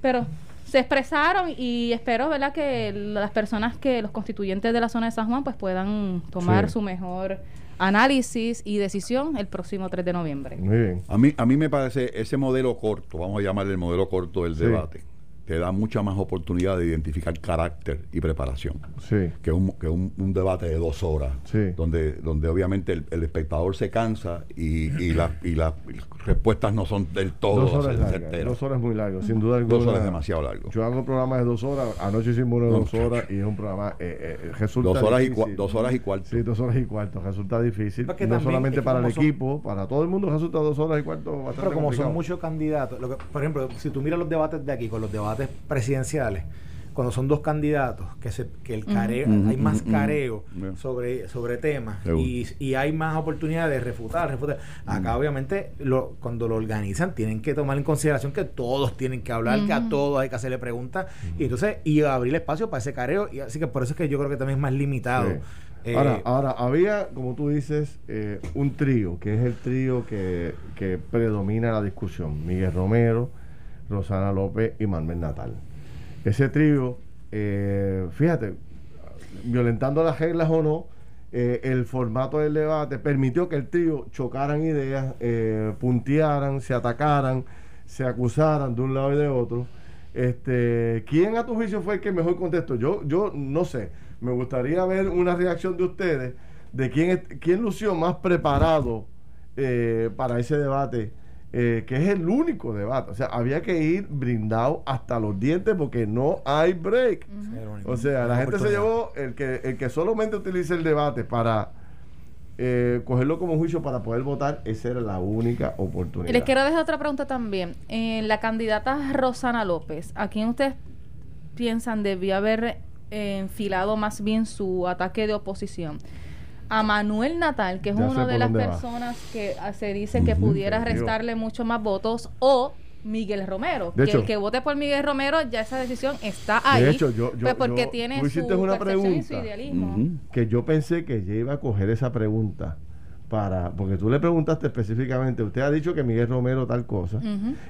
Pero se expresaron y espero, ¿verdad?, que las personas que, los constituyentes de la zona de San Juan, pues puedan tomar Sí. su mejor análisis y decisión el próximo 3 de noviembre. Muy bien. A mí, a mí me parece ese modelo corto, vamos a llamarle el modelo corto del Sí. debate, te da mucha más oportunidad de identificar carácter y preparación. Sí. que un, que un, un debate de dos horas, Sí. donde, donde obviamente el, el espectador se cansa y, y, la- y las respuestas no son del todo Dos horas largas. certeras. Dos horas muy largas, sin duda alguna. Dos horas es demasiado largo. Yo hago un programa de dos horas. Anoche hicimos uno de dos horas y es un programa. Eh, eh, resulta Dos horas, y difícil. cua- dos horas y cuarto. Sí, dos horas y cuarto. Resulta difícil. Porque no también solamente para el son- equipo, para todo el mundo resulta dos horas y cuarto bastante Pero como complicado. son muchos candidatos, lo que- por ejemplo, si tú miras los debates de aquí con los debates presidenciales, cuando son dos candidatos, que, se, que el careo, hay más careo sobre, sobre temas y, y, hay más oportunidad de refutar, refutar. Acá obviamente lo, cuando lo organizan tienen que tomar en consideración que todos tienen que hablar, que a todos hay que hacerle preguntas y entonces y abrir espacio para ese careo. Y así que por eso es que yo creo que también es más limitado. Eh, ahora, ahora, había, como tú dices, eh, un trío, que es el trío que, que predomina la discusión. Miguel Romero, Rosana López y Manuel Natal. Ese trío, eh, fíjate, violentando las reglas o no, eh, el formato del debate permitió que el trío chocaran ideas, eh, puntearan, se atacaran, se acusaran de un lado y de otro. Este, ¿Quién a tu juicio fue el que mejor contestó? Yo, yo no sé. Me gustaría ver una reacción de ustedes de quién, quién lució más preparado para ese debate eh, que es el único debate. O sea, había que ir brindado hasta los dientes porque no hay break. O sea, la gente se llevó el que, el que solamente utiliza el debate para eh, cogerlo como juicio para poder votar, esa era la única oportunidad. Les quiero dejar otra pregunta también. Eh, la candidata Rosana López, ¿a quién ustedes piensan debió haber enfilado más bien su ataque de oposición? A Manuel Natal, que es una de las personas que ah, se dice que pudiera restarle mucho más votos, o Miguel Romero. que el que vote por Miguel Romero, ya esa decisión está ahí. De hecho, yo, pues porque tiene su una pregunta, y su idealismo. Que yo pensé que ella iba a coger esa pregunta para, porque tú le preguntaste específicamente, usted ha dicho que Miguel Romero tal cosa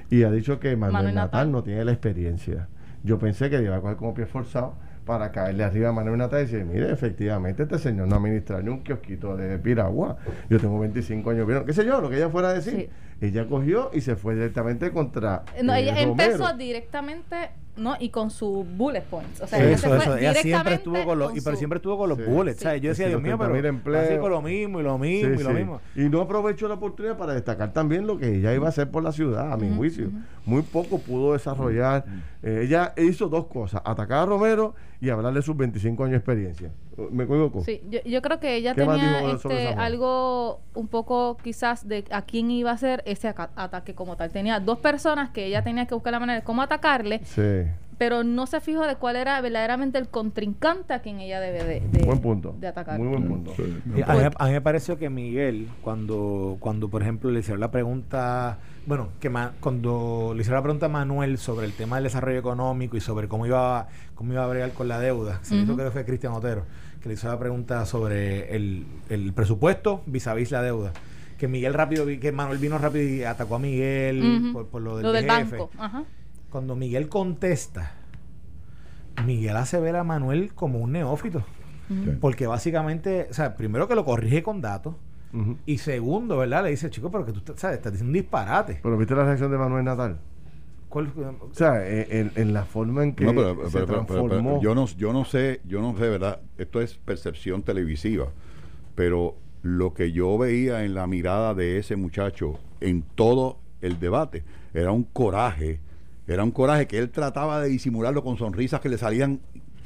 y ha dicho que Manuel, Natal, no tiene la experiencia. Yo pensé que iba a coger como pie forzado para caerle arriba a Manuel Natal y decir, mire, efectivamente este señor no administra ni un kiosquito de piragua. Yo tengo 25 años, qué sé yo, lo que ella fuera a decir. Ella cogió y se fue directamente contra. No, ella empezó directamente ¿no? Y con sus bullet points. O sea, eso, eso. Ella siempre estuvo con los, y pero siempre estuvo con los bullets. ¿sabes? Yo decía, Dios mío, pero así con lo mismo y lo mismo y lo mismo. Y no aprovechó la oportunidad para destacar también lo que ella iba a hacer por la ciudad, a mi juicio. Muy poco pudo desarrollar. Eh, ella hizo dos cosas, atacar a Romero y hablarle sus 25 años de experiencia. ¿Me equivoco? Sí, yo, yo creo que ella tenía este, algo un poco quizás de a quién iba a ser ese ataque como tal. Tenía dos personas que ella tenía que buscar la manera de cómo atacarle. Sí pero no se fijó de cuál era verdaderamente el contrincante a quien ella debe de, buen punto. de atacar. Muy buen punto. a, mí, me pareció que Miguel, cuando, cuando por ejemplo le hicieron la pregunta, bueno, que cuando le hicieron la pregunta a Manuel sobre el tema del desarrollo económico y sobre cómo iba, cómo iba a bregar con la deuda, se hizo que fue Cristian Otero, que le hizo la pregunta sobre el, el presupuesto vis a vis la deuda que Miguel rápido, que Manuel vino rápido y atacó a Miguel por, lo del, del banco. Ajá cuando Miguel contesta, Miguel hace ver a Manuel como un neófito. Porque básicamente, o sea, primero que lo corrige con datos. Y segundo, ¿verdad? Le dice, chico, pero que tú sabes, estás diciendo un disparate. Pero viste la reacción de Manuel Natal. ¿Cuál? O sea, en, la forma en que se transformó. yo no, yo no sé, yo no sé, ¿verdad? Esto es percepción televisiva, pero lo que yo veía en la mirada de ese muchacho en todo el debate era un coraje era un coraje que él trataba de disimularlo con sonrisas que le salían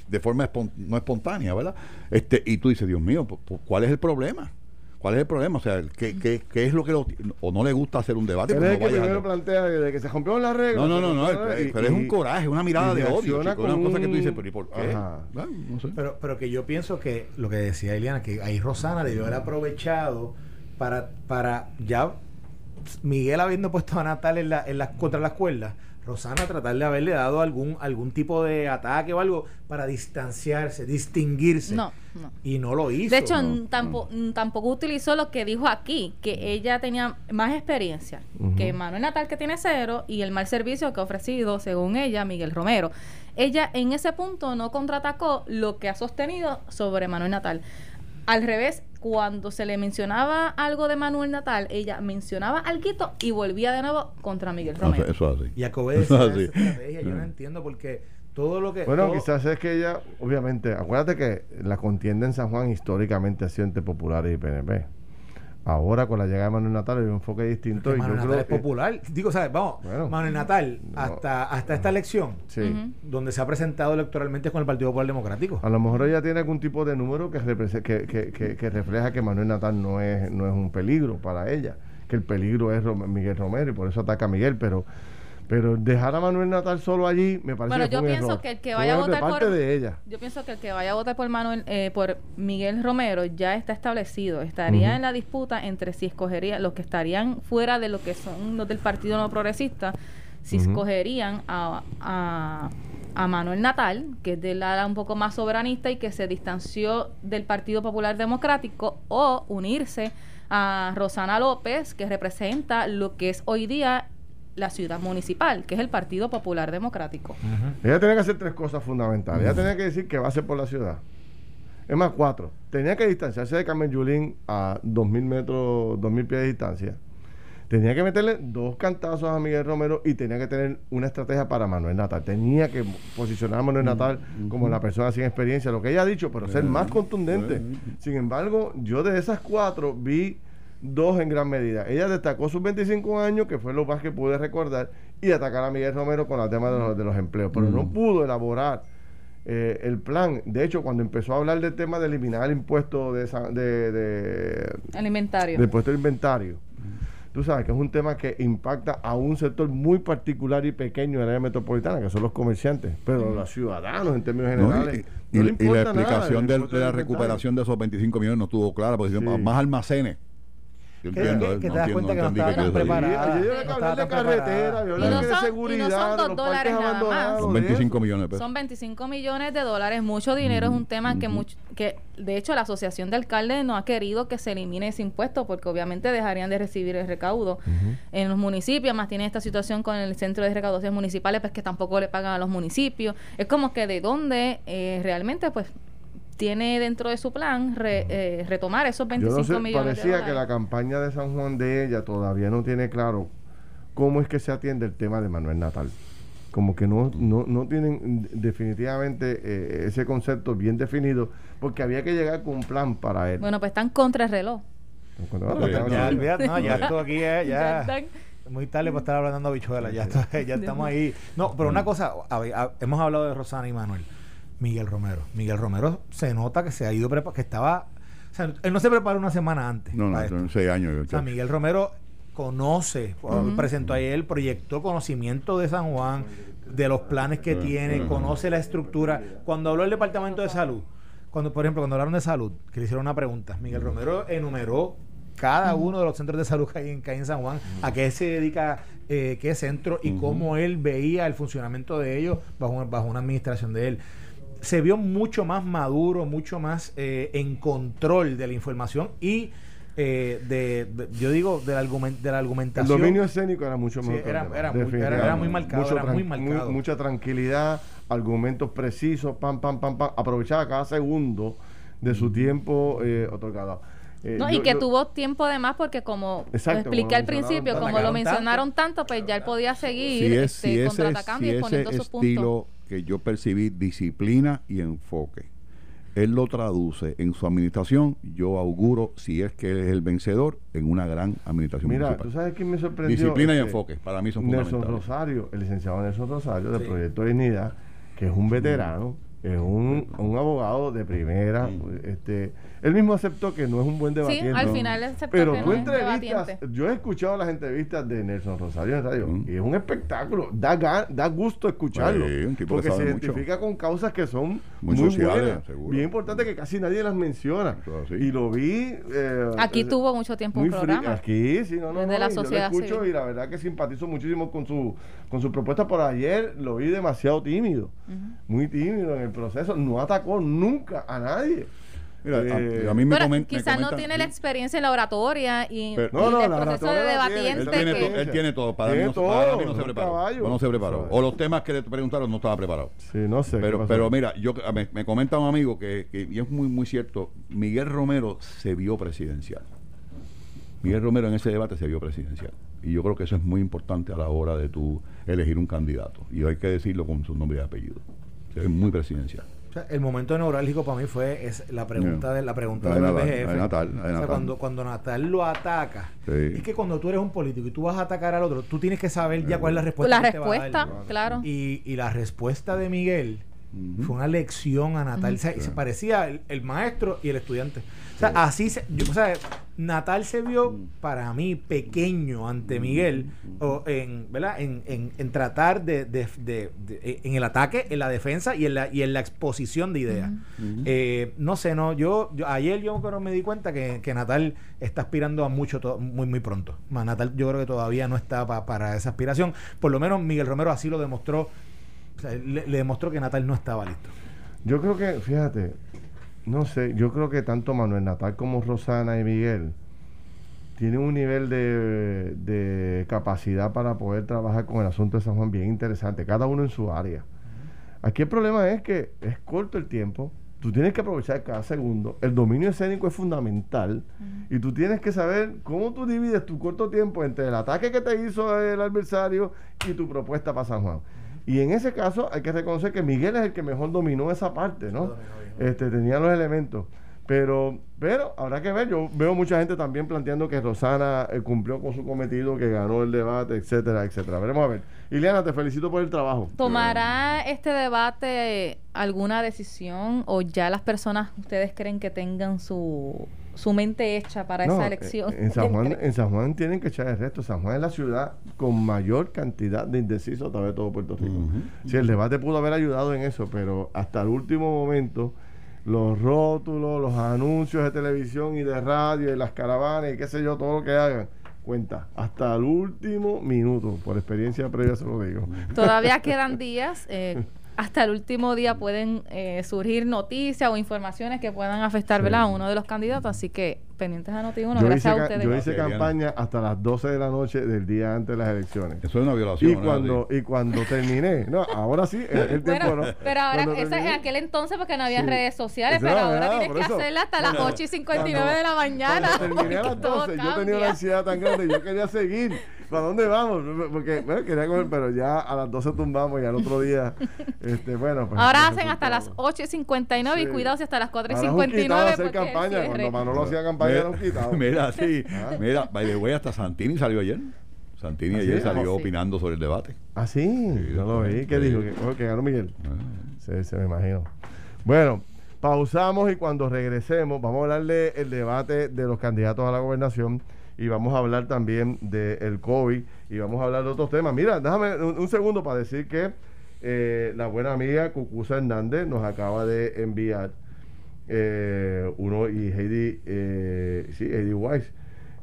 de forma no espontánea, ¿verdad? Este, y tú dices, Dios mío, ¿cuál es el problema? ¿Cuál es el problema? O sea, ¿qué, qué, qué es lo que o no le gusta hacer un debate? Pero es que primero plantea de que se rompió la regla. No, no, no, no pero, es un coraje, una mirada de odio, una cosa que tú dices, pero ¿y por qué? No sé. pero, pero que yo pienso que lo que decía Eliana, que ahí Rosana debió haber aprovechado para, para ya Miguel habiendo puesto a Natal en la, en la, contra las cuerdas Rosana tratar de haberle dado algún algún tipo de ataque o algo para distanciarse, distinguirse. No, no. Y no lo hizo. De hecho, tampoco, tampoco utilizó lo que dijo aquí, que ella tenía más experiencia que Manuel Natal, que tiene cero, y el mal servicio que ha ofrecido, según ella, Miguel Romero. Ella en ese punto no contraatacó lo que ha sostenido sobre Manuel Natal. Al revés, cuando se le mencionaba algo de Manuel Natal, ella mencionaba algo y volvía de nuevo contra Miguel Romero. Eso, así. Y acobede esa estrategia. Yo no entiendo porque todo lo que. Bueno, quizás es que ella, obviamente, acuérdate que la contienda en San Juan históricamente ha sido entre populares y PNP. Ahora con la llegada de Manuel Natal hay un enfoque distinto. y Manuel Natal es popular. Digo, ¿sabes? Vamos, Manuel Natal, hasta, hasta esta elección, donde se ha presentado electoralmente con el Partido Popular Democrático. A lo mejor ella tiene algún tipo de número que, que, que, que, refleja que Manuel Natal no es, no es un peligro para ella, que el peligro es Miguel Romero y por eso ataca a Miguel, pero Pero dejar a Manuel Natal solo allí me parece Bueno, que yo fue un pienso error. que el que vaya a votar por- de ella. Yo pienso que el que vaya a votar por Manuel, eh, por Miguel Romero ya está establecido. Estaría en la disputa entre si escogería los que estarían fuera de lo que son los del Partido No Progresista, si escogerían a, a, a Manuel Natal, que es del ala un poco más soberanista y que se distanció del Partido Popular Democrático, o unirse a Rosana López, que representa lo que es hoy día la ciudad municipal, que es el Partido Popular Democrático. Ella tenía que hacer tres cosas fundamentales. Ella tenía que decir que va a ser por la ciudad. Es más, cuatro. Tenía que distanciarse de Carmen Yulín a 2.000 metros, 2.000 pies de distancia. Tenía que meterle dos cantazos a Miguel Romero y tenía que tener una estrategia para Manuel Natal. Tenía que posicionar a Manuel Natal como la persona sin experiencia, lo que ella ha dicho, pero ser más contundente. Sin embargo, yo de esas cuatro vi dos en gran medida. Ella destacó sus 25 años, que fue lo más que pude recordar, y atacar a Miguel Romero con el tema de los, de los empleos. Pero no pudo elaborar eh, el plan. De hecho, cuando empezó a hablar del tema de eliminar el impuesto de, de, de- El inventario. del impuesto de inventario, tú sabes que es un tema que impacta a un sector muy particular y pequeño del área metropolitana, que son los comerciantes, pero los ciudadanos en términos No, generales. y, no y- y importa la explicación de la recuperación de esos 25 millones no estuvo clara, porque dice, Sí. más almacenes. Yo Que- entiendo, que- que no te das entiendo, cuenta que no entendí estaban preparadas. Que estaba hablar de carretera, había que Y hablar no de seguridad, son de dos los dólares nada más. Son de 25 eso. millones de pesos. Son 25 millones de dólares, mucho dinero, es un tema que, mucho, que de hecho la Asociación de Alcaldes no ha querido que se elimine ese impuesto porque obviamente dejarían de recibir el recaudo en los municipios, más tiene esta situación con el Centro de Recaudación Municipales, pues que tampoco le pagan a los municipios. Es como que de dónde eh, realmente pues tiene dentro de su plan re- eh, retomar esos Yo 25 no sé, millones de parecía que la campaña de San Juan de ella todavía no tiene claro cómo es que se atiende el tema de Manuel Natal. Como que no, no, no tienen mm, definitivamente eh, ese concepto bien definido, porque había que llegar con un plan para él. Bueno, pues están contra el reloj. Ya, no, ya esto aquí es, Ya ya, están- muy tarde para estar hablando bichuelas, ya, ya estamos ahí. No, pero una cosa, a- a- hemos hablado de Rosana y Manuel, Miguel Romero. Miguel Romero se nota que se ha ido que estaba, o sea, él no se preparó una semana antes. No, no, para esto. son seis años. O sea, Miguel Romero conoce, presentó ayer, proyectó conocimiento de San Juan, de los planes que tiene, conoce la estructura. Cuando habló el Departamento de Salud, cuando por ejemplo, cuando hablaron de salud, que le hicieron una pregunta, Miguel Romero enumeró cada uno de los centros de salud que hay en, que hay en San Juan, a qué se dedica eh, qué centro y cómo él veía el funcionamiento de ellos bajo, bajo una administración de él se vio mucho más maduro, mucho más eh, en control de la información y eh, de, de- yo digo, de la, de la El argumentación. dominio escénico era mucho Sí, que era- el era muy- era- definitivamente. era muy marcado, Mucho era muy tran- marcado. mucha tranquilidad, argumentos precisos, pam, pam, pam, pam. Aprovechaba cada segundo de su tiempo eh, otorgado. Eh, No, yo- y que yo- tuvo tiempo de más porque como Exacto, lo expliqué como al principio, como lo mencionaron tanto, pues ya él podía seguir si es, este, si ese, contraatacando si y exponiendo sus estilo puntos. Que yo percibí, disciplina y enfoque, él lo traduce en su administración, yo auguro, si es que él es el vencedor, en una gran administración Mira, municipal. ¿tú sabes quién me sorprendió? Disciplina y Este, enfoque, para mí son Nelson fundamentales. Rosario, el licenciado Nelson Rosario del Sí. Proyecto Dignidad, que es un veterano, es un, un abogado de primera. Este, él mismo aceptó que no es un buen Sí, debatiente. al final aceptó Pero que tú no es entrevistas, yo he escuchado las entrevistas de Nelson Rosario en radio Mm. y es un espectáculo, da, da gusto escucharlo, Sí, un tipo que porque se mucho. identifica con causas que son Muy muy, sociales, buenas, seguro. bien importantes que casi nadie las menciona. Y lo vi... eh, Aquí eh, tuvo mucho tiempo un programa. Aquí, sí, no, no, Desde no, la yo lo escucho civil. y la verdad que simpatizo muchísimo con su con su propuesta, pero ayer lo vi demasiado tímido, muy tímido en el proceso, no atacó nunca a nadie. Mira, Eh, a, a mí me, Pero comen- me quizás no tiene la experiencia en la oratoria y, Pero- No, y no, el la proceso de debatiente Él tiene, que... to- él tiene todo. Para mí, Tiene no, se- para todo, mí no se un preparó. caballo. No se preparó. ¿Sabes? O los temas que le preguntaron no estaba preparado. Sí, no sé. qué Pero, pero mira, yo me, me comenta un amigo que, que- y es muy muy cierto, Miguel Romero se vio presidencial. Miguel Romero en ese debate se vio presidencial. Y yo creo que eso es muy importante a la hora de tú elegir un candidato. Y hay que decirlo con su nombre y apellido. Se ve muy presidencial. O sea, el momento neurálgico para mí fue es la pregunta de la pregunta de la de Natal, O sea, Natal. cuando, cuando Natal lo ataca, Sí. es que cuando tú eres un político y tú vas a atacar al otro, tú tienes que saber ya cuál es la respuesta. La que te va a dar. respuesta, claro. Y, y la respuesta de Miguel Fue una lección a Natal. se, parecía el, maestro y el estudiante. O sea, así se, o sea, Natal se vio para mí pequeño ante Miguel o en, ¿verdad? En, en, tratar de, de, de, en el ataque, en la defensa y en la, y en la exposición de ideas. Eh, no sé, no, yo, yo ayer yo me di cuenta que, que, Natal está aspirando a mucho muy muy pronto. Más Natal yo creo que todavía no está para esa aspiración. Por lo menos Miguel Romero así lo demostró. le, le demostró que Natal no estaba listo. Yo creo que, fíjate, no sé, yo creo que tanto Manuel Natal como Rosana y Miguel tienen un nivel de, capacidad para poder trabajar con el asunto de San Juan bien interesante, cada uno en su área. Aquí el problema es que es corto el tiempo, tú tienes que aprovechar cada segundo, el dominio escénico es fundamental y tú tienes que saber cómo tú divides tu corto tiempo entre el ataque que te hizo el adversario y tu propuesta para San Juan. Y en ese caso hay que reconocer que Miguel es el que mejor dominó esa parte, ¿no? este, tenía los elementos. Pero, pero habrá que ver. Yo veo mucha gente también planteando que Rosana eh, cumplió con su cometido, que ganó el debate, etcétera, etcétera. Veremos a ver. Ileana, te felicito por el trabajo. ¿Tomará este debate alguna decisión o ya las personas, ustedes creen que tengan su, su mente hecha para esa elección? En San, Juan, en San Juan tienen que echar el resto. San Juan es la ciudad con mayor cantidad de indecisos a través de todo Puerto Rico. Si el debate pudo haber ayudado en eso, pero hasta el último momento los rótulos, los anuncios de televisión y de radio y las caravanas y qué sé yo, todo lo que hagan. Cuenta, hasta el último minuto, por experiencia previa se lo digo. Todavía quedan días, eh, hasta el último día pueden eh, surgir noticias o informaciones que puedan afectar a uno de los candidatos, así que pendientes a noti gracias a ustedes. Yo hice campaña hasta las 12 de la noche del día antes de las elecciones. Eso es una violación. Y cuando, y cuando terminé, no, ahora sí, el, tiempo no. Pero ahora, eso en aquel entonces porque no había redes sociales, pero ahora tienes que hacerla hasta las 8 y 59 de la mañana. terminé a las 12, yo tenía una ansiedad tan grande, yo quería seguir. ¿Para dónde vamos? Porque, bueno, quería comer, pero ya a las 12 tumbamos y al otro día, este, bueno. Pues, Ahora hacen hasta las 8 y 59 y cuidado si hasta las 4 y 59. hacer campaña. Cuando Manolo hacía campaña quitado. Mira, sí. ¿Ah? Mira, by the way, hasta Santini salió ayer. Santini ¿Ah, ayer salió ah, opinando sobre el debate. Ah, sí. no lo vi. ¿Qué dijo? Que, oh, que ganó Miguel. Sí, se me imagino. Bueno, pausamos y cuando regresemos vamos a hablarle el debate de los candidatos a la gobernación y vamos a hablar también del COVID y vamos a hablar de otros temas. Mira, déjame un, segundo para decir que eh, la buena amiga Cucusa Hernández nos acaba de enviar eh, uno y Heidi, eh, sí, Heidi Weiss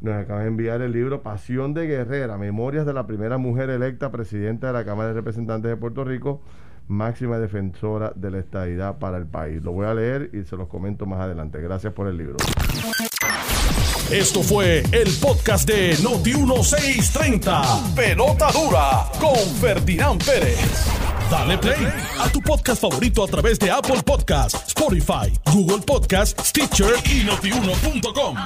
nos acaba de enviar el libro Pasión de Guerrera, Memorias de la primera mujer electa presidenta de la Cámara de Representantes de Puerto Rico, máxima defensora de la estadidad para el país. Lo voy a leer y se los comento más adelante. Gracias por el libro. Esto fue el podcast de Noti1630. Pelota dura con Ferdinand Pérez. Dale play a tu podcast favorito a través de Apple Podcasts, Spotify, Google Podcasts, Stitcher y notiuno.com.